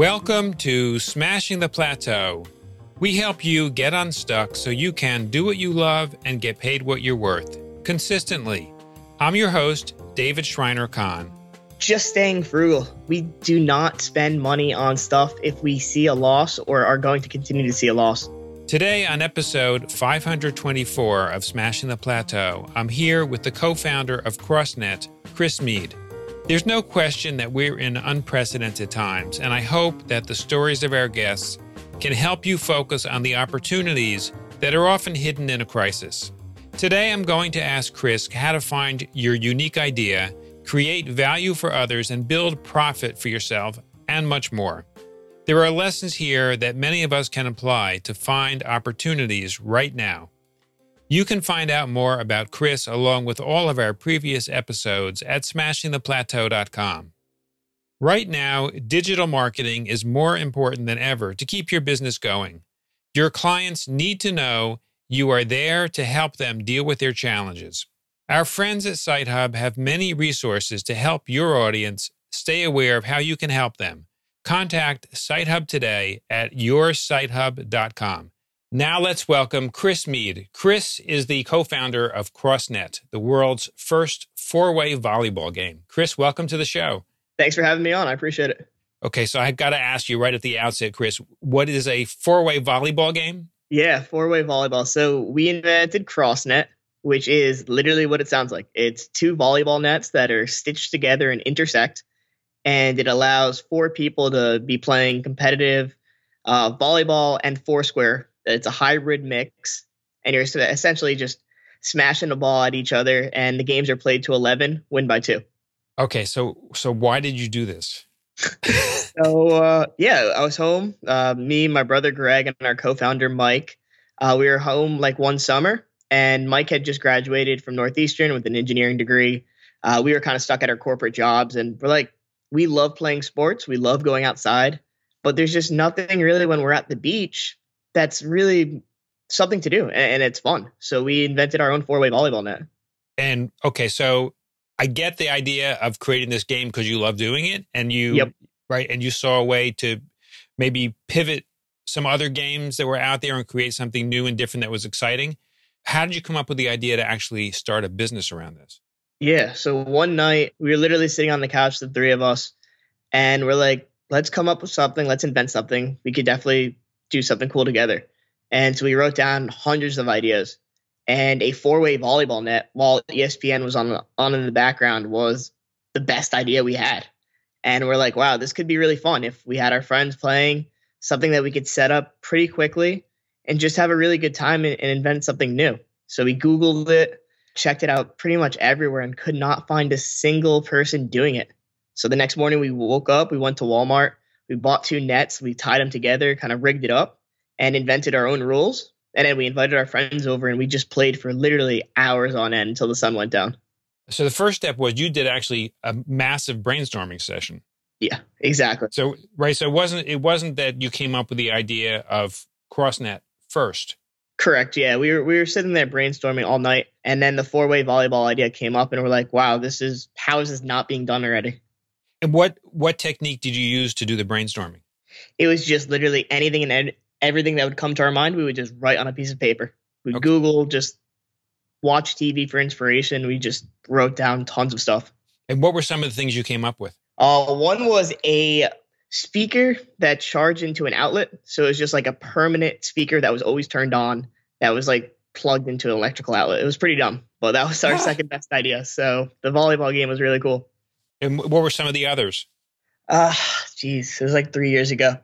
Welcome to Smashing the Plateau. We help you get unstuck so you can do what you love and get paid what you're worth consistently. I'm your host, David Shriner-Cahn. Just staying frugal. We do not spend money on stuff if we see a loss or are going to continue to see a loss. Today, on episode 524 of Smashing the Plateau, I'm here with the co founder of CrossNet, Chris Mead. There's no question that we're in unprecedented times, and I hope that the stories of our guests can help you focus on the opportunities that are often hidden in a crisis. Today, I'm going to ask Chris how to find your unique idea, create value for others, and build profit for yourself, and much more. There are lessons here that many of us can apply to find opportunities right now. You can find out more about Chris along with all of our previous episodes at smashingtheplateau.com. Right now, digital marketing is more important than ever to keep your business going. Your clients need to know you are there to help them deal with their challenges. Our friends at SiteHub have many resources to help your audience stay aware of how you can help them. Contact SiteHub today at yoursitehub.com. Now let's welcome Chris Mead. Chris is the co founder of CrossNet, the world's first four way volleyball game. Chris, welcome to the show. Thanks for having me on. I appreciate it. Okay, so I've got to ask you right at the outset, Chris, what is a four way volleyball game? Yeah, four way volleyball. So we invented CrossNet, which is literally what it sounds like. It's two volleyball nets that are stitched together and intersect, and it allows four people to be playing competitive uh, volleyball and foursquare it's a hybrid mix, and you're essentially just smashing the ball at each other, and the games are played to 11, win by two. Okay, so so why did you do this? so uh, yeah, I was home. Uh, me, my brother Greg, and our co-founder Mike. Uh, we were home like one summer, and Mike had just graduated from Northeastern with an engineering degree. Uh, we were kind of stuck at our corporate jobs, and we're like, we love playing sports, we love going outside, but there's just nothing really when we're at the beach that's really something to do and, it's fun. So we invented our own four way volleyball net. And okay, so I get the idea of creating this game because you love doing it and you yep. right and you saw a way to maybe pivot some other games that were out there and create something new and different that was exciting. How did you come up with the idea to actually start a business around this? Yeah, so one night we were literally sitting on the couch, the three of us, and we're like, let's come up with something, let's invent something. We could definitely do something cool together. And so we wrote down hundreds of ideas. And a four-way volleyball net, while ESPN was on on in the background, was the best idea we had. And we're like, wow, this could be really fun if we had our friends playing something that we could set up pretty quickly and just have a really good time and, and invent something new. So we Googled it, checked it out pretty much everywhere, and could not find a single person doing it. So the next morning we woke up, we went to Walmart, we bought two nets, we tied them together, kind of rigged it up, and invented our own rules. And then we invited our friends over and we just played for literally hours on end until the sun went down. So the first step was you did actually a massive brainstorming session. Yeah, exactly. So right, so it wasn't it wasn't that you came up with the idea of CrossNet first. Correct. Yeah, we were we were sitting there brainstorming all night, and then the four way volleyball idea came up, and we're like, "Wow, this is how is this not being done already?" And what what technique did you use to do the brainstorming? It was just literally anything and ed- everything that would come to our mind. We would just write on a piece of paper. We okay. Google, just watch TV for inspiration. We just wrote down tons of stuff. And what were some of the things you came up with? Uh, one was a speaker that charged into an outlet. So it was just like a permanent speaker that was always turned on. That was like plugged into an electrical outlet. It was pretty dumb, but that was our second best idea. So the volleyball game was really cool. And what were some of the others? Ah, uh, geez, it was like three years ago.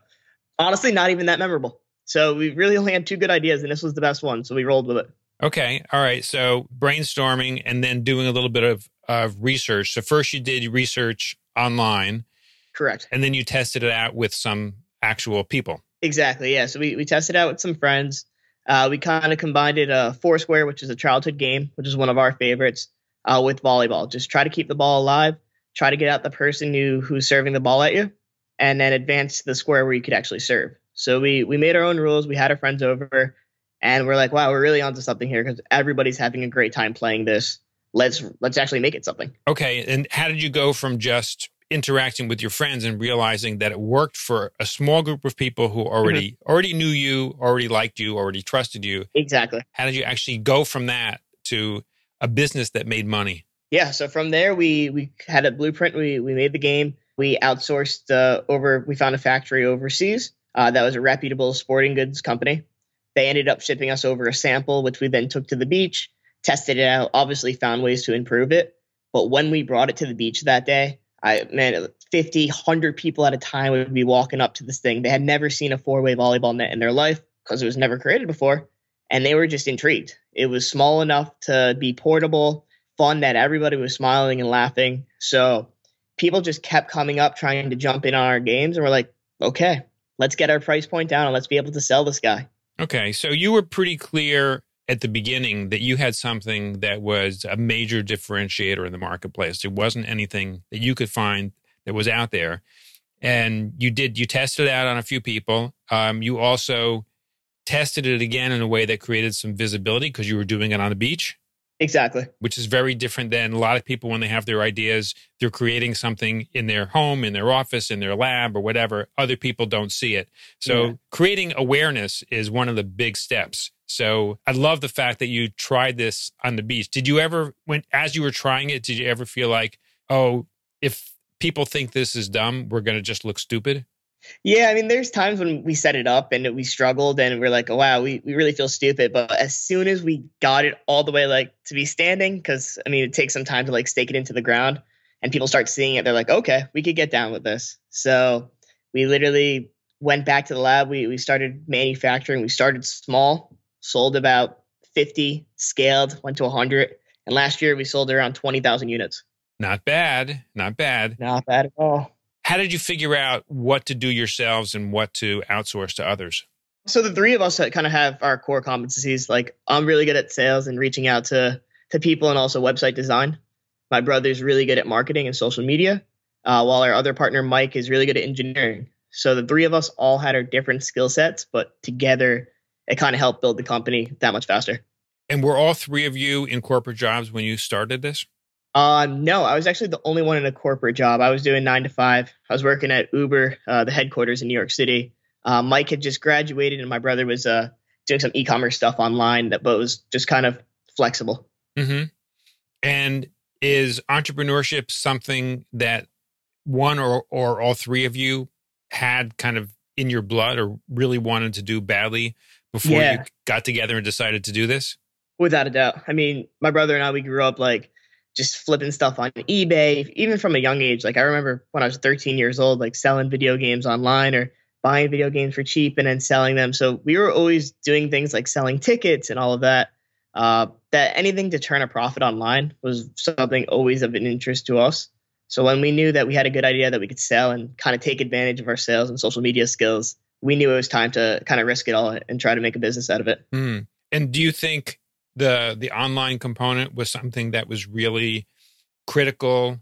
Honestly, not even that memorable. So we really only had two good ideas, and this was the best one. So we rolled with it. Okay, all right. So brainstorming and then doing a little bit of of research. So first you did research online, correct, and then you tested it out with some actual people. Exactly. Yeah. So we we tested out with some friends. Uh, we kind of combined it uh, Foursquare, which is a childhood game, which is one of our favorites, uh, with volleyball. Just try to keep the ball alive try to get out the person who who's serving the ball at you, and then advance to the square where you could actually serve. So we we made our own rules. We had our friends over, and we're like, wow, we're really onto something here because everybody's having a great time playing this. Let's let's actually make it something. Okay, and how did you go from just interacting with your friends and realizing that it worked for a small group of people who already mm-hmm. already knew you, already liked you, already trusted you. Exactly. How did you actually go from that to a business that made money? Yeah, so from there we we had a blueprint. We we made the game. We outsourced uh, over. We found a factory overseas uh, that was a reputable sporting goods company. They ended up shipping us over a sample, which we then took to the beach, tested it out. Obviously, found ways to improve it. But when we brought it to the beach that day, I man, 50, 100 people at a time would be walking up to this thing. They had never seen a four way volleyball net in their life because it was never created before. And they were just intrigued. It was small enough to be portable, fun that everybody was smiling and laughing. So people just kept coming up trying to jump in on our games. And we're like, okay, let's get our price point down and let's be able to sell this guy. Okay. So you were pretty clear at the beginning that you had something that was a major differentiator in the marketplace. It wasn't anything that you could find that was out there. And you did, you tested it out on a few people. Um, you also tested it again in a way that created some visibility because you were doing it on the beach. Exactly. Which is very different than a lot of people when they have their ideas, they're creating something in their home, in their office, in their lab, or whatever. Other people don't see it. So yeah. creating awareness is one of the big steps. So I love the fact that you tried this on the beach. Did you ever, when as you were trying it, did you ever feel like, oh, if people think this is dumb, we're going to just look stupid? Yeah, I mean, there's times when we set it up and we struggled and we're like, oh, wow, we, we really feel stupid. But as soon as we got it all the way like to be standing, because I mean, it takes some time to like stake it into the ground and people start seeing it, they're like, okay, we could get down with this. So we literally went back to the lab. We, we started manufacturing. We started small, sold about 50, scaled, went to 100. And last year we sold around 20,000 units. Not bad. Not bad. Not bad at all. How did you figure out what to do yourselves and what to outsource to others? So the three of us kind of have our core competencies. Like I'm really good at sales and reaching out to to people, and also website design. My brother's really good at marketing and social media, uh, while our other partner Mike is really good at engineering. So the three of us all had our different skill sets, but together it kind of helped build the company that much faster. And were all three of you in corporate jobs when you started this? Uh, no, I was actually the only one in a corporate job. I was doing nine to five. I was working at Uber, uh, the headquarters in New York City. Uh, Mike had just graduated, and my brother was uh, doing some e-commerce stuff online that, but was just kind of flexible. Mm-hmm. And is entrepreneurship something that one or or all three of you had kind of in your blood, or really wanted to do badly before yeah. you got together and decided to do this? Without a doubt. I mean, my brother and I, we grew up like just flipping stuff on eBay, even from a young age. Like I remember when I was 13 years old, like selling video games online or buying video games for cheap and then selling them. So we were always doing things like selling tickets and all of that. Uh, that anything to turn a profit online was something always of an interest to us. So when we knew that we had a good idea that we could sell and kind of take advantage of our sales and social media skills, we knew it was time to kind of risk it all and try to make a business out of it. Mm. And do you think the the online component was something that was really critical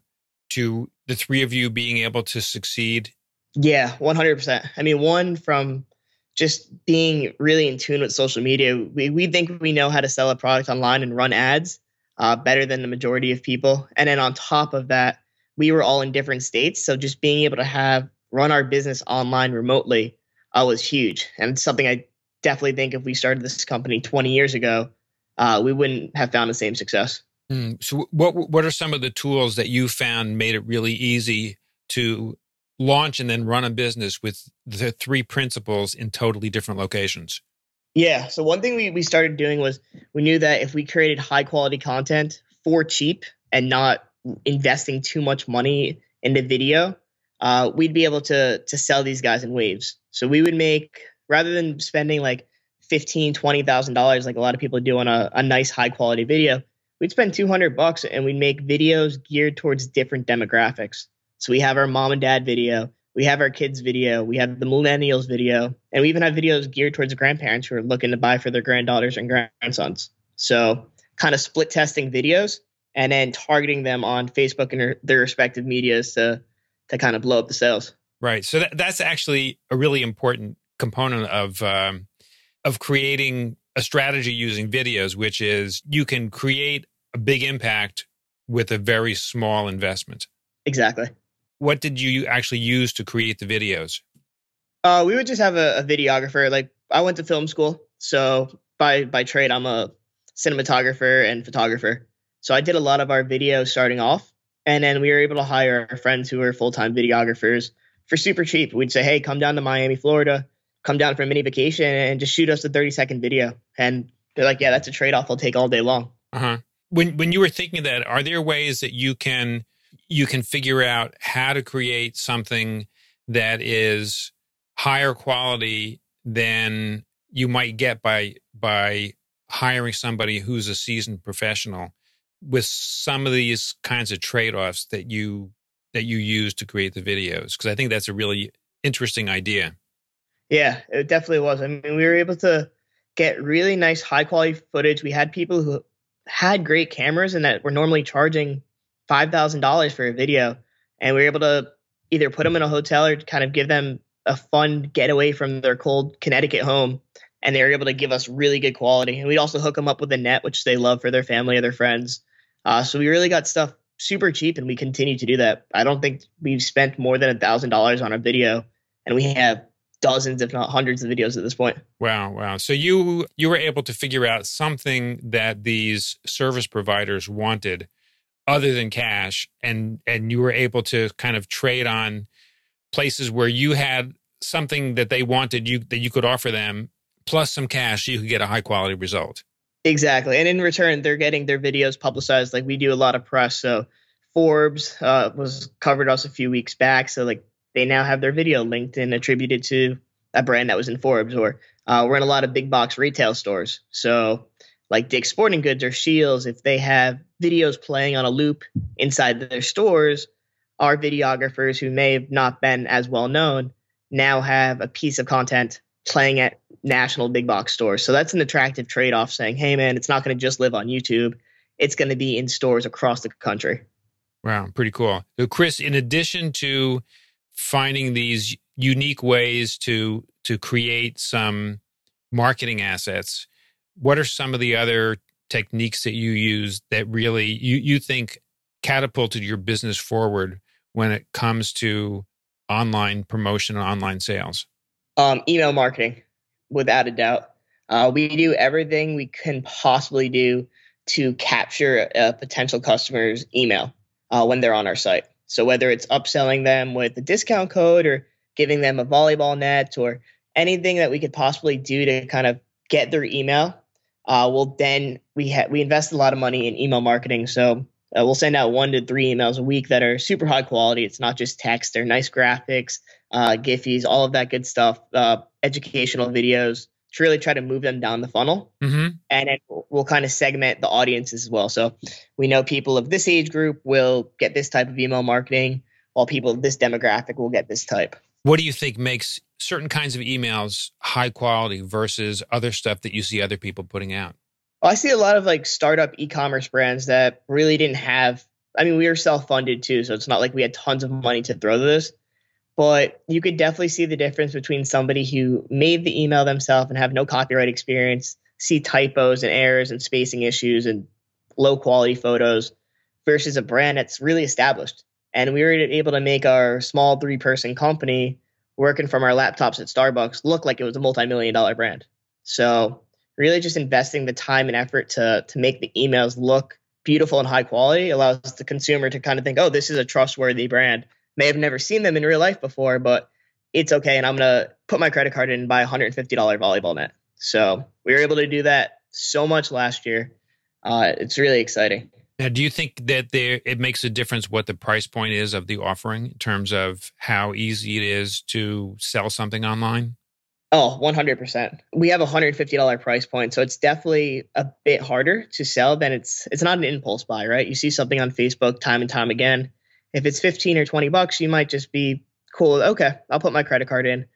to the three of you being able to succeed? Yeah, 100%. I mean, one from just being really in tune with social media, we, we think we know how to sell a product online and run ads uh, better than the majority of people. And then on top of that, we were all in different states. So just being able to have run our business online remotely uh, was huge. And something I definitely think if we started this company 20 years ago, uh, we wouldn't have found the same success. Mm. So, what what are some of the tools that you found made it really easy to launch and then run a business with the three principals in totally different locations? Yeah. So one thing we, we started doing was we knew that if we created high quality content for cheap and not investing too much money into video, uh, we'd be able to to sell these guys in waves. So we would make rather than spending like fifteen, twenty thousand dollars like a lot of people do on a, a nice high quality video, we'd spend two hundred bucks and we'd make videos geared towards different demographics. So we have our mom and dad video, we have our kids video, we have the millennials video, and we even have videos geared towards grandparents who are looking to buy for their granddaughters and grandsons. So kind of split testing videos and then targeting them on Facebook and their respective medias to to kind of blow up the sales. Right. So that, that's actually a really important component of um, of creating a strategy using videos, which is you can create a big impact with a very small investment. Exactly. what did you actually use to create the videos? Uh, we would just have a, a videographer. Like I went to film school, so by by trade, I'm a cinematographer and photographer. So I did a lot of our videos starting off, and then we were able to hire our friends who were full time videographers for super cheap. We'd say, "Hey, come down to Miami, Florida, come down for a mini vacation, and just shoot us a 30 second video." And they're like, "Yeah, that's a trade off. I'll take all day long." Uh huh. When when you were thinking that, are there ways that you can you can figure out how to create something that is higher quality than you might get by by hiring somebody who's a seasoned professional with some of these kinds of trade-offs that you that you use to create the videos because i think that's a really interesting idea yeah it definitely was i mean we were able to get really nice high quality footage we had people who had great cameras and that were normally charging $5000 for a video and we were able to either put them in a hotel or kind of give them a fun getaway from their cold Connecticut home, and they were able to give us really good quality. And we'd also hook them up with a net, which they love for their family or their friends. Uh, so we really got stuff super cheap, and we continue to do that. I don't think we've spent more than a thousand dollars on a video, and we have dozens, if not hundreds, of videos at this point. Wow, wow! So you you were able to figure out something that these service providers wanted, other than cash, and and you were able to kind of trade on places where you had something that they wanted you that you could offer them plus some cash you could get a high quality result. Exactly. And in return they're getting their videos publicized. Like we do a lot of press. So forbes uh, was covered us a few weeks back. So like they now have their video linked and attributed to a brand that was in forbes or uh, we're in a lot of big box retail stores so like dick's sporting goods or Scheels if they have videos playing on a loop inside their stores our videographers who may have not been as well known now have a piece of content playing at national big box stores. So that's an attractive trade off saying, hey, man, it's not going to just live on YouTube, it's going to be in stores across the country. Wow, pretty cool. So, Chris, in addition to finding these unique ways to to create some marketing assets, what are some of the other techniques that you use that really you you think catapulted your business forward when it comes to online promotion and online sales? Um, email marketing, without a doubt. Uh, we do everything we can possibly do to capture a potential customer's email uh, when they're on our site. So whether it's upselling them with a discount code or giving them a volleyball net or anything that we could possibly do to kind of get their email, uh, well then we ha- we invest a lot of money in email marketing. So uh, we'll send out one to three emails a week that are super high quality. It's not just text; they're nice graphics, uh, Giphies, all of that good stuff, uh, educational videos to really try to move them down the funnel. Mm-hmm. And then we'll, we'll kind of segment the audiences as well. So we know people of this age group will get this type of email marketing, while people of this demographic will get this type. What do you think makes certain kinds of emails high quality versus other stuff that you see other people putting out? Well, I see a lot of like startup e-commerce brands that really didn't have. I mean, we were self-funded too, so it's not like we had tons of money to throw to this. But you could definitely see the difference between somebody who made the email themselves and have no copyright experience, see typos and errors and spacing issues and low quality photos, versus a brand that's really established. And we were able to make our small three-person company working from our laptops at Starbucks look like it was a multi-million dollar brand. So really just investing the time and effort to to make the emails look beautiful and high quality allows the consumer to kind of think, oh, this is a trustworthy brand. May have never seen them in real life before, but it's okay. And I'm gonna put my credit card in and buy a $150 volleyball net. So we were able to do that so much last year. Uh, it's really exciting. Now, do you think that there it makes a difference what the price point is of the offering in terms of how easy it is to sell something online? Oh, 100%. We have a $150 price point, so it's definitely a bit harder to sell than it's it's not an impulse buy, right? You see something on Facebook time and time again. If it's 15 or 20 bucks, you might just be cool, okay, I'll put my credit card in.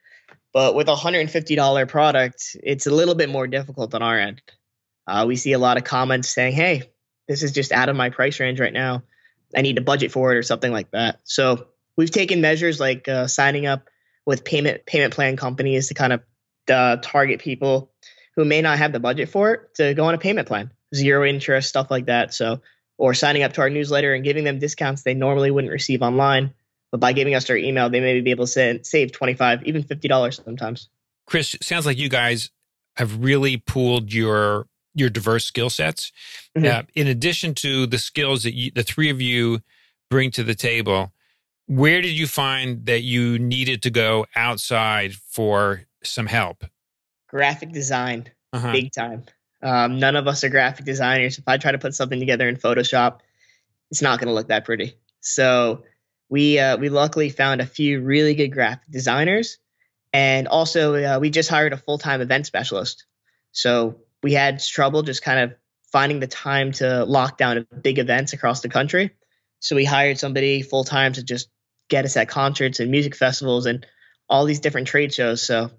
But with a $150 product, it's a little bit more difficult on our end. Uh, we see a lot of comments saying, "Hey, this is just out of my price range right now. I need to budget for it or something like that." So, we've taken measures like uh, signing up with payment payment plan companies to kind of uh, target people who may not have the budget for it to go on a payment plan, zero interest, stuff like that. So, or signing up to our newsletter and giving them discounts they normally wouldn't receive online. But by giving us their email, they may be able to save, save 25, even $50 sometimes. Chris, sounds like you guys have really pooled your your diverse skill sets. Mm-hmm. Uh, in addition to the skills that you, the three of you bring to the table, where did you find that you needed to go outside for some help? Graphic design, uh-huh. big time. Um, none of us are graphic designers. If I try to put something together in Photoshop, it's not going to look that pretty. So we uh, we luckily found a few really good graphic designers, and also uh, we just hired a full time event specialist. So we had trouble just kind of finding the time to lock down big events across the country. So we hired somebody full time to just get us at concerts and music festivals and all these different trade shows. So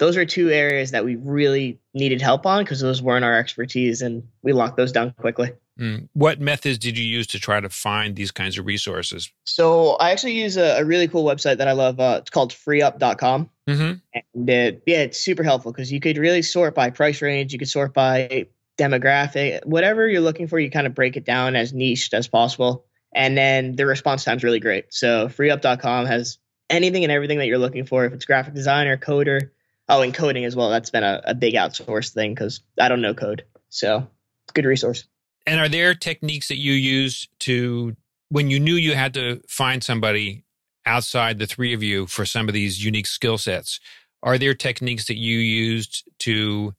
those are two areas that we really needed help on because those weren't our expertise and we locked those down quickly. Mm. What methods did you use to try to find these kinds of resources? So I actually use a, a really cool website that I love. Uh, it's called freeup.com. Mm-hmm. And it, yeah, it's super helpful because you could really sort by price range. You could sort by demographic, whatever you're looking for, you kind of break it down as niched as possible. And then the response time is really great. So freeup.com has anything and everything that you're looking for. If it's graphic designer, coder, oh, and coding as well. That's been a, a big outsourced thing because I don't know code. So good resource. And are there techniques that you use to, when you knew you had to find somebody outside the three of you for some of these unique skill sets, are there techniques that you used to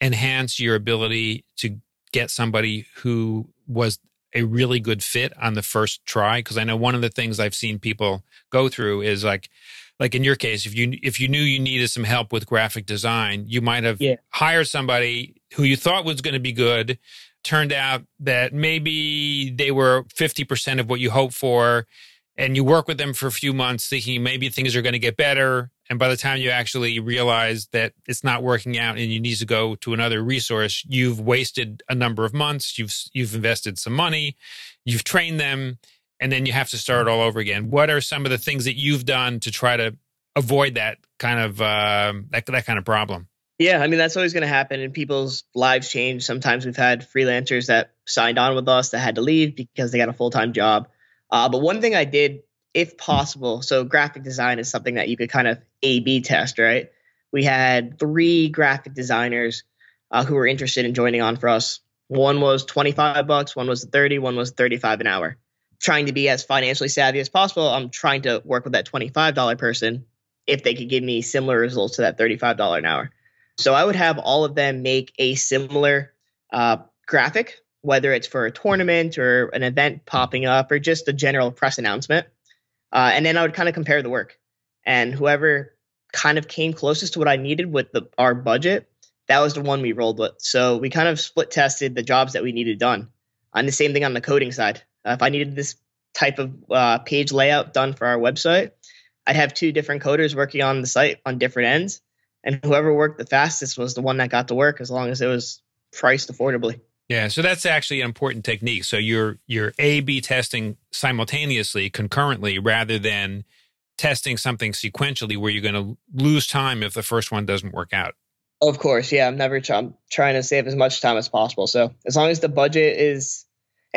enhance your ability to get somebody who was a really good fit on the first try because i know one of the things i've seen people go through is like like in your case if you if you knew you needed some help with graphic design you might have yeah. hired somebody who you thought was going to be good. Turned out that maybe they were 50% of what you hoped for and you work with them for a few months thinking maybe things are going to get better. And by the time you actually realize that it's not working out and you need to go to another resource you've wasted a number of months. You've you've invested some money. You've trained them and then you have to start all over again what are some of the things that you've done to try to avoid that kind of uh, that, that kind of problem yeah i mean that's always going to happen and people's lives change sometimes we've had freelancers that signed on with us that had to leave because they got a full-time job uh, but one thing I did, if possible, so graphic design is something that you could kind of A B test, right? We had three graphic designers uh, who were interested in joining on for us. One was 25 bucks, one was 30, one was 35 an hour. Trying to be as financially savvy as possible, I'm trying to work with that $25 person if they could give me similar results to that $35 an hour. So I would have all of them make a similar uh, graphic whether it's for a tournament or an event popping up or just a general press announcement. Uh, and then I would kind of compare the work. And whoever kind of came closest to what I needed with the, our budget, that was the one we rolled with. So we kind of split tested the jobs that we needed done. And the same thing on the coding side. Uh, if I needed this type of uh, page layout done for our website, I'd have two different coders working on the site on different ends. And whoever worked the fastest was the one that got to work as long as it was priced affordably. Yeah, so that's actually an important technique. So you're you're A B testing simultaneously, concurrently, rather than testing something sequentially where you're going to lose time if the first one doesn't work out. Of course, yeah. I'm never I'm trying to save as much time as possible. So as long as the budget is,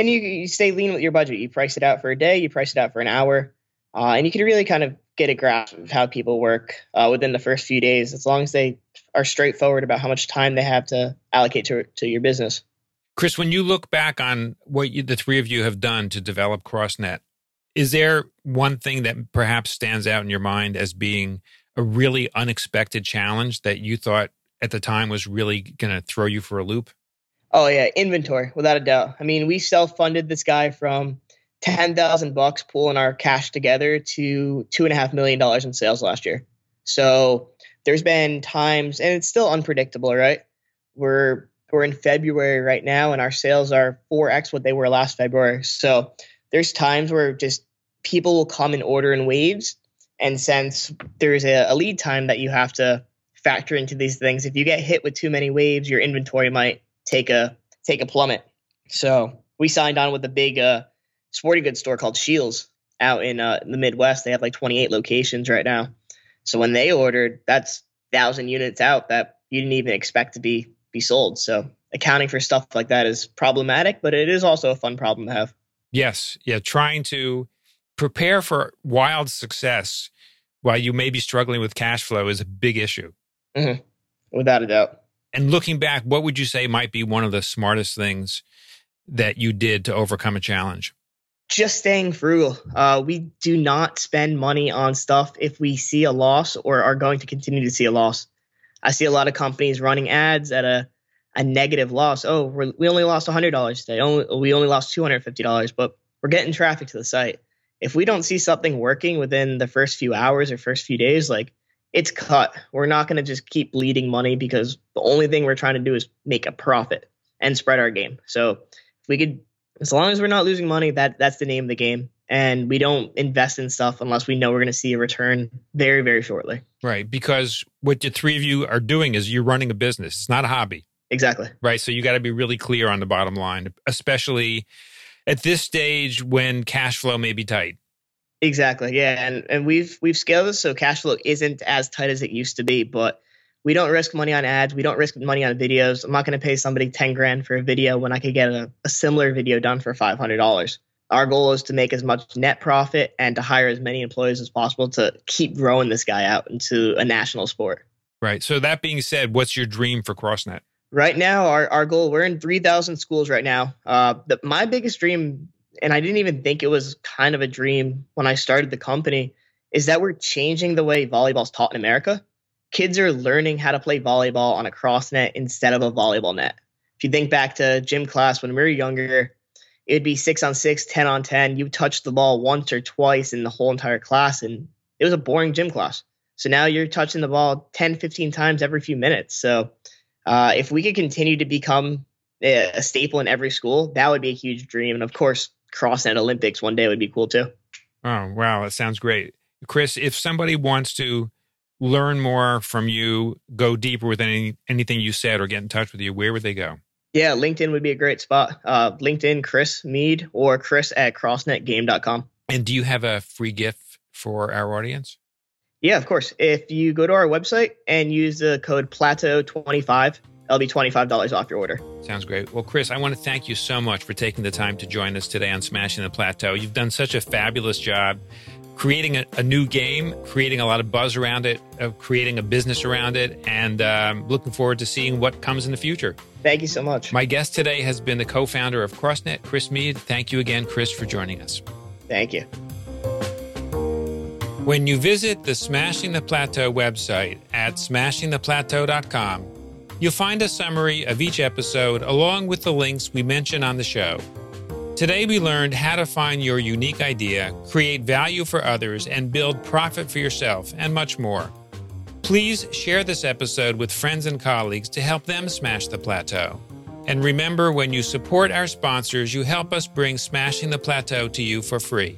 and you you stay lean with your budget, you price it out for a day, you price it out for an hour, uh, and you can really kind of get a grasp of how people work uh, within the first few days, as long as they are straightforward about how much time they have to allocate to to your business. Chris, when you look back on what you, the three of you have done to develop CrossNet, is there one thing that perhaps stands out in your mind as being a really unexpected challenge that you thought at the time was really going to throw you for a loop? Oh yeah, inventory without a doubt. I mean, we self-funded this guy from ten thousand bucks pulling our cash together to two and a half million dollars in sales last year. So there's been times, and it's still unpredictable, right? We're we're in February right now, and our sales are 4x what they were last February. So there's times where just people will come and order in waves. And since there's a, a lead time that you have to factor into these things, if you get hit with too many waves, your inventory might take a take a plummet. So we signed on with a big uh, sporting goods store called Scheels out in, uh, in the Midwest. They have like 28 locations right now. So when they ordered, that's thousand units out that you didn't even expect to be be sold. So accounting for stuff like that is problematic, but it is also a fun problem to have. Yes. Yeah. Trying to prepare for wild success while you may be struggling with cash flow is a big issue. Mm-hmm. Without a doubt. And looking back, what would you say might be one of the smartest things that you did to overcome a challenge? Just staying frugal. Uh, we do not spend money on stuff if we see a loss or are going to continue to see a loss. I see a lot of companies running ads at a, a negative loss. Oh, we only lost $100 today. Only, we only lost $250, but we're getting traffic to the site. If we don't see something working within the first few hours or first few days, like it's cut. We're not going to just keep bleeding money because the only thing we're trying to do is make a profit and spread our game. So if we could, as long as we're not losing money, that that's the name of the game. And we don't invest in stuff unless we know we're going to see a return very, very shortly. Right. Because what the three of you are doing is you're running a business. It's not a hobby. Exactly. Right. So you got to be really clear on the bottom line, especially at this stage when cash flow may be tight. Exactly. Yeah, and and we've we've scaled this so cash flow isn't as tight as it used to be, but we don't risk money on ads. We don't risk money on videos. I'm not going to pay somebody 10 grand for a video when I could get a, a similar video done for $500. Our goal is to make as much net profit and to hire as many employees as possible to keep growing this guy out into a national sport. Right. So that being said, what's your dream for CrossNet? Right now, our, our goal, we're in 3,000 schools right now. Uh, the, my biggest dream and I didn't even think it was kind of a dream when I started the company, is that we're changing the way volleyball's taught in America. Kids are learning how to play volleyball on a cross net instead of a volleyball net. If you think back to gym class when we were younger, it'd be six on six, 10 on 10. You touched the ball once or twice in the whole entire class, and it was a boring gym class. So now you're touching the ball 10, 15 times every few minutes. So uh, if we could continue to become a staple in every school, that would be a huge dream. And of course, CrossNet Olympics one day would be cool too. Oh, wow. That sounds great. Chris, if somebody wants to learn more from you, go deeper with any anything you said or get in touch with you, where would they go? Yeah, LinkedIn would be a great spot. Uh, LinkedIn, Chris Mead, or Chris at crossnetgame.com. And do you have a free gift for our audience? Yeah, of course. If you go to our website and use the code Plateau25, that'll be $25 off your order. Sounds great. Well, Chris, I want to thank you so much for taking the time to join us today on Smashing the Plateau. You've done such a fabulous job creating a, a new game, creating a lot of buzz around it, of creating a business around it, and um, looking forward to seeing what comes in the future. Thank you so much. My guest today has been the co founder of CrossNet, Chris Mead. Thank you again, Chris, for joining us. Thank you. When you visit the Smashing the Plateau website at smashingtheplateau.com, You'll find a summary of each episode along with the links we mention on the show. Today, we learned how to find your unique idea, create value for others, and build profit for yourself, and much more. Please share this episode with friends and colleagues to help them smash the plateau. And remember, when you support our sponsors, you help us bring Smashing the Plateau to you for free.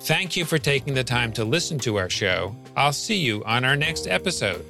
Thank you for taking the time to listen to our show. I'll see you on our next episode.